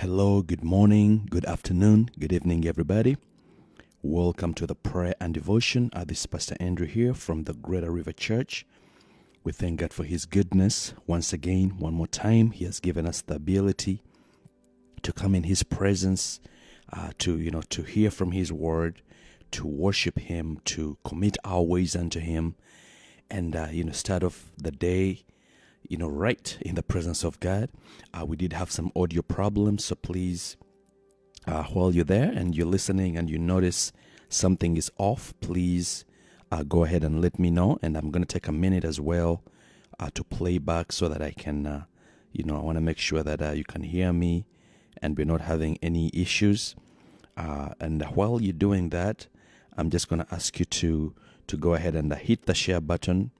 Hello, good morning, good afternoon, good evening, everybody. Welcome to the prayer and devotion. Uh, this is Pastor Andrew here from the Greater River Church. We thank God for His goodness. Once again, one more time, He has given us the ability to come in His presence, uh, to you know, to hear from His Word, to worship Him, to commit our ways unto Him, and uh, you know, start off the day you know, right in the presence of God. Uh, we did have some audio problems, so please, uh, while you're there and you're listening and you notice something is off, please uh, go ahead and let me know. And I'm going to take a minute as well uh, to play back so that I can, uh, you know, I want to make sure that uh, you can hear me and we're not having any issues. and while you're doing that, I'm just going to ask you to to go ahead and hit the share button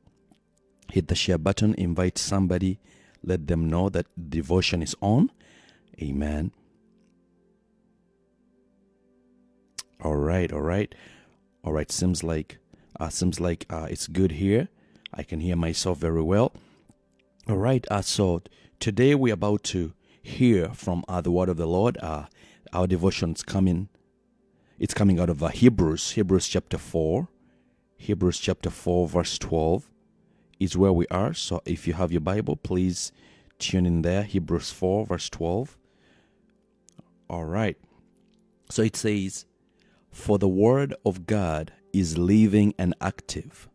hit the share button, invite somebody, let them know that devotion is on. Amen. All right, all right, all right. Seems like uh, seems like uh, it's good here. I can hear myself very well. All right. Uh, so today we're about to hear from uh, the word of the Lord. Uh, our devotion's coming. It's coming out of uh, Hebrews, Hebrews chapter four, Hebrews chapter four, verse twelve is where we are. So if you have your Bible, please tune in there. Hebrews 4, verse 12. All right. So it says, For the word of God is living and active,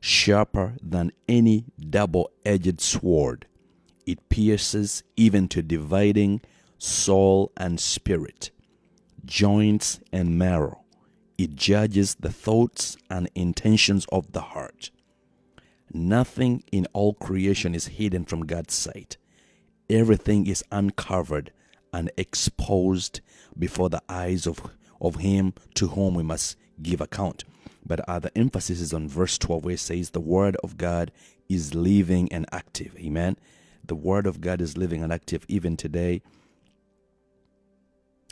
sharper than any double edged sword. It pierces even to dividing soul and spirit, joints and marrow. It judges the thoughts and intentions of the heart. Nothing in all creation is hidden from God's sight. Everything is uncovered and exposed before the eyes of, of Him to whom we must give account. But the emphasis is on verse 12, where it says, The Word of God is living and active. Amen. The Word of God is living and active even today.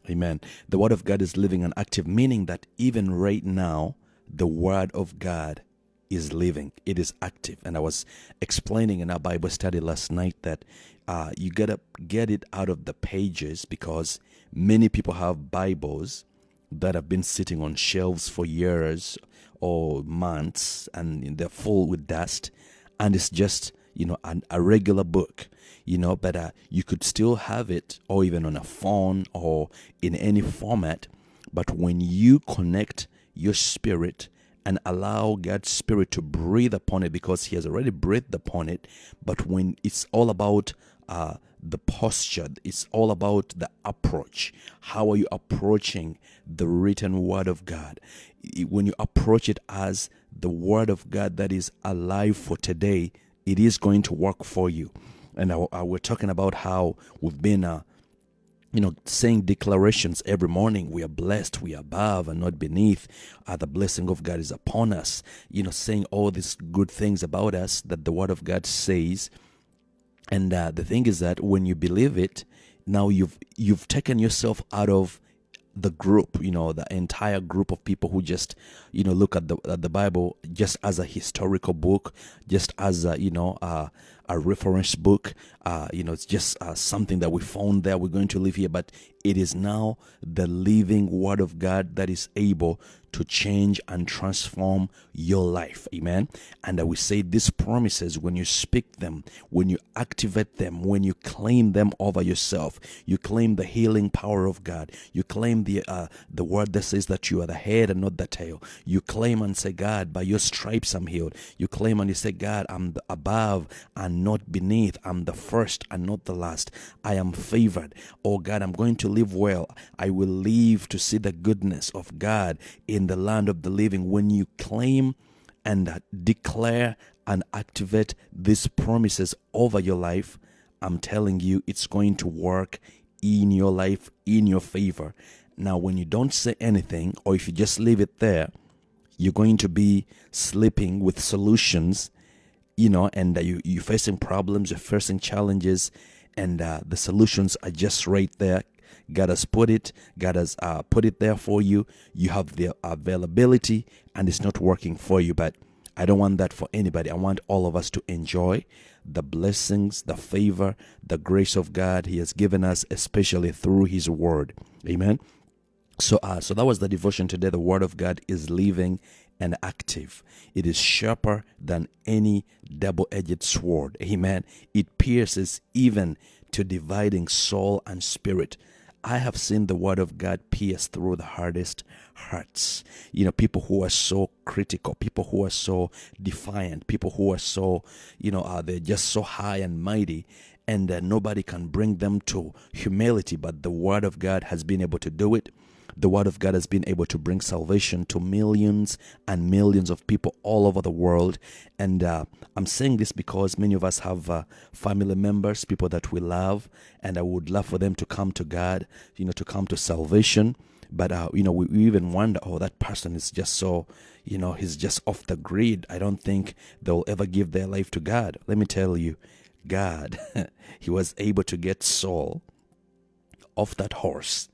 Amen. The Word of God is living and active, meaning that even right now, the Word of God is living, it is active. And I was explaining in our Bible study last night that uh, you gotta get it out of the pages because many people have Bibles that have been sitting on shelves for years or months and they're full with dust. And it's just you know an, a regular book you know but uh, you could still have it or even on a phone or in any format. But when you connect your spirit and allow God's Spirit to breathe upon it because He has already breathed upon it. But when it's all about uh, the posture, it's all about the approach. How are you approaching the written Word of God? When you approach it as the Word of God that is alive for today, it is going to work for you. And I, I, we're talking about how we've been. Uh, you know, saying declarations every morning. We are blessed, we are above and not beneath. Uh, the blessing of God is upon us. You know, saying all these good things about us that the Word of God says. And uh, the thing is that when you believe it, now you've you've taken yourself out of the group, you know, the entire group of people who just, you know, look at the at the Bible just as a historical book, just as a, you know, uh, a reference book. Uh, you know, it's just uh, something that we found there. We're going to live here, but it is now the living Word of God that is able to change and transform your life. Amen. And I will say these promises when you speak them, when you activate them, when you claim them over yourself, you claim the healing power of God. You claim the uh, the word that says that you are the head and not the tail. You claim and say, God, by your stripes I'm healed. You claim and you say, God, I'm above and not beneath. I'm the first and not the last. I am favored. Oh God, I'm going to live well. I will live to see the goodness of God in the land of the living when you claim and declare and activate these promises over your life, I'm telling you, it's going to work in your life in your favor. Now, when you don't say anything, or if you just leave it there, you're going to be sleeping with solutions, you know, and uh, you, you're facing problems, you're facing challenges, and uh, the solutions are just right there God has put it. God has uh, put it there for you. You have the availability, and it's not working for you. But I don't want that for anybody. I want all of us to enjoy the blessings, the favor, the grace of God He has given us, especially through His Word. Amen. So, uh, so that was the devotion today. The Word of God is living and active. It is sharper than any double-edged sword. Amen. It pierces even to dividing soul and spirit. I have seen the word of God pierce through the hardest hearts. You know, people who are so critical, people who are so defiant, people who are so, you know, uh, they're just so high and mighty, and uh, nobody can bring them to humility, but the word of God has been able to do it the Word of God has been able to bring salvation to millions and millions of people all over the world. And uh, I'm saying this because many of us have uh, family members, people that we love, and I would love for them to come to God, you know, to come to salvation. But, uh, you know, we, we even wonder, oh, that person is just so, you know, he's just off the grid. I don't think they'll ever give their life to God. Let me tell you, God, he was able to get Saul off that horse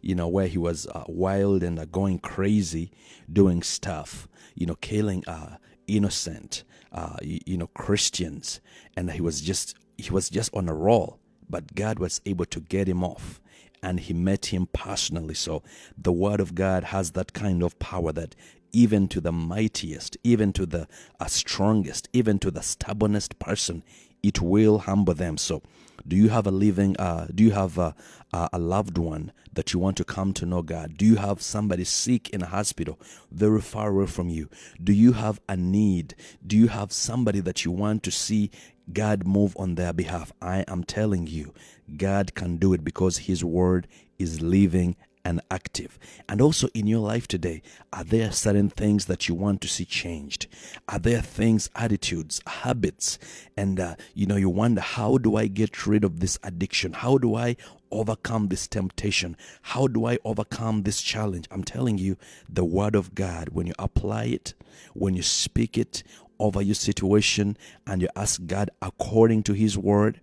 you know, where he was uh, wild and uh, going crazy, doing stuff, you know, killing uh, innocent, uh, you, you know, Christians, and he was just he was just on a roll. But God was able to get him off, and He met him personally. So the Word of God has that kind of power that even to the mightiest, even to the uh, strongest, even to the stubbornest person, it will humble them. So do you have a living, uh, do you have a, a loved one that you want to come to know God? Do you have somebody sick in a hospital very far away from you? Do you have a need? Do you have somebody that you want to see God move on their behalf? I am telling you, God can do it because His word is living and active. And also in your life today, are there certain things that you want to see changed? Are there things, attitudes, habits, and uh, you know, you wonder, how do I get rid of this addiction? How do I overcome this temptation? How do I overcome this challenge? I'm telling you, the Word of God, when you apply it, when you speak it over your situation, and you ask God according to His Word,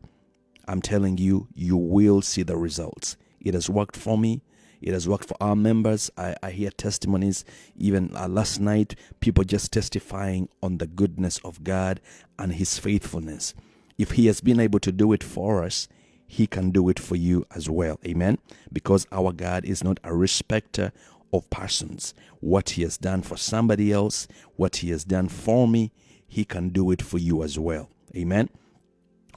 I'm telling you, you will see the results. It has worked for me. It has worked for our members. I, I hear testimonies, even uh, last night, people just testifying on the goodness of God and His faithfulness. If He has been able to do it for us, He can do it for you as well. Amen. Because our God is not a respecter of persons. What He has done for somebody else, what He has done for me, He can do it for you as well. Amen.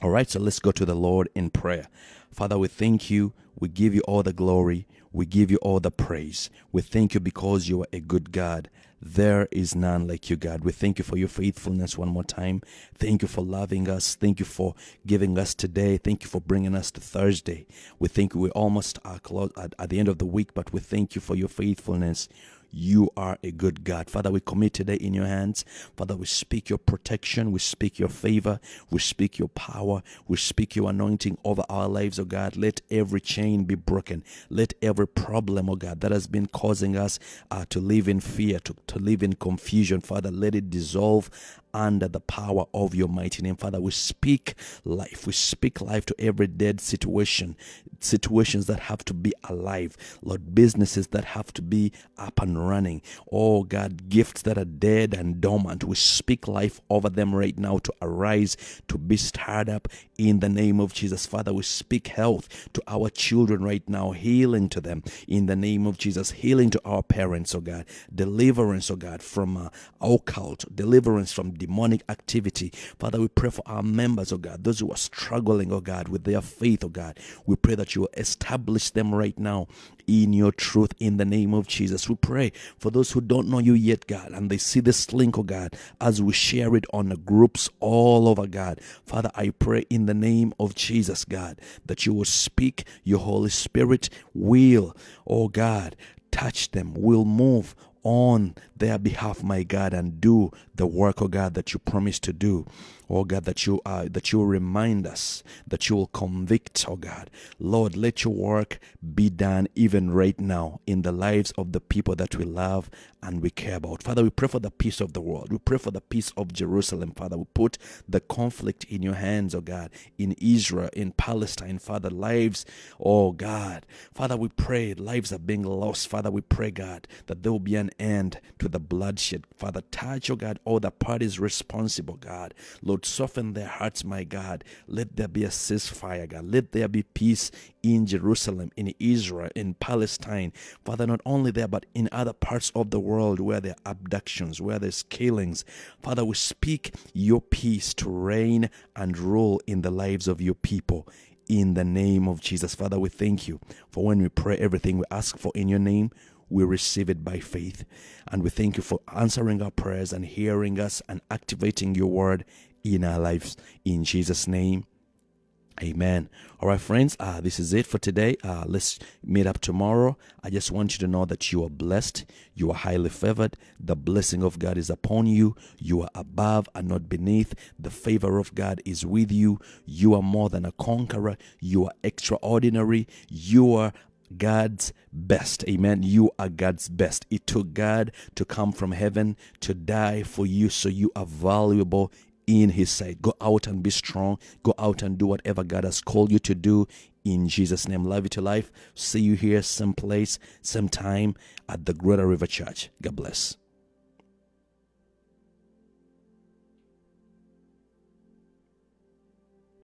All right, so let's go to the Lord in prayer. Father, we thank you. We give you all the glory. We give you all the praise. We thank you because you are a good God. There is none like you, God. We thank you for your faithfulness one more time. Thank you for loving us. Thank you for giving us today. Thank you for bringing us to Thursday. We think we almost are close at, at the end of the week, but we thank you for your faithfulness. You are a good God. Father, we commit today in your hands. Father, we speak your protection. We speak your favor. We speak your power. We speak your anointing over our lives, oh God. Let every chain be broken. Let every problem, oh God, that has been causing us uh, to live in fear, to, to live in confusion, Father, let it dissolve under the power of your mighty name. Father, we speak life. We speak life to every dead situation, situations that have to be alive. Lord, businesses that have to be up and running. Oh God, gifts that are dead and dormant. We speak life over them right now to arise, to be stirred up in the name of Jesus. Father, we speak health to our children right now, healing to them in the name of Jesus, healing to our parents, oh God, deliverance, oh God, from uh, occult, deliverance from demonic activity. Father, we pray for our members, oh God, those who are struggling, oh God, with their faith, oh God. We pray that you will establish them right now in your truth in the name of Jesus. We pray for those who don't know you yet, God, and they see this link, oh God, as we share it on the groups all over, God. Father, I pray in the name of Jesus, God, that you will speak, your Holy Spirit will, oh God, touch them, will move on their behalf, my God, and do the work, oh God, that you promised to do. Oh God, that you uh, that you remind us, that you will convict, oh God. Lord, let your work be done even right now in the lives of the people that we love and we care about. Father, we pray for the peace of the world. We pray for the peace of Jerusalem, Father. We put the conflict in your hands, oh God, in Israel, in Palestine, Father. Lives, oh God. Father, we pray lives are being lost. Father, we pray, God, that there will be an end to the bloodshed. Father, touch, oh God, all the parties responsible, God. Lord, soften their hearts, my God. Let there be a ceasefire, God. Let there be peace in Jerusalem, in Israel, in Palestine. Father, not only there, but in other parts of the world where there are abductions, where there's killings. Father, we speak your peace to reign and rule in the lives of your people. In the name of Jesus. Father, we thank you for when we pray everything we ask for in your name we receive it by faith. And we thank you for answering our prayers and hearing us and activating your word in our lives. In Jesus' name, Amen. All right, friends, uh, this is it for today. Uh, let's meet up tomorrow. I just want you to know that you are blessed. You are highly favored. The blessing of God is upon you. You are above and not beneath. The favor of God is with you. You are more than a conqueror. You are extraordinary. You are God's best. Amen. You are God's best. It took God to come from heaven to die for you, so you are valuable in His sight. Go out and be strong. Go out and do whatever God has called you to do. In Jesus' name, love you to life. See you here, same place, same time at the Greater River Church. God bless.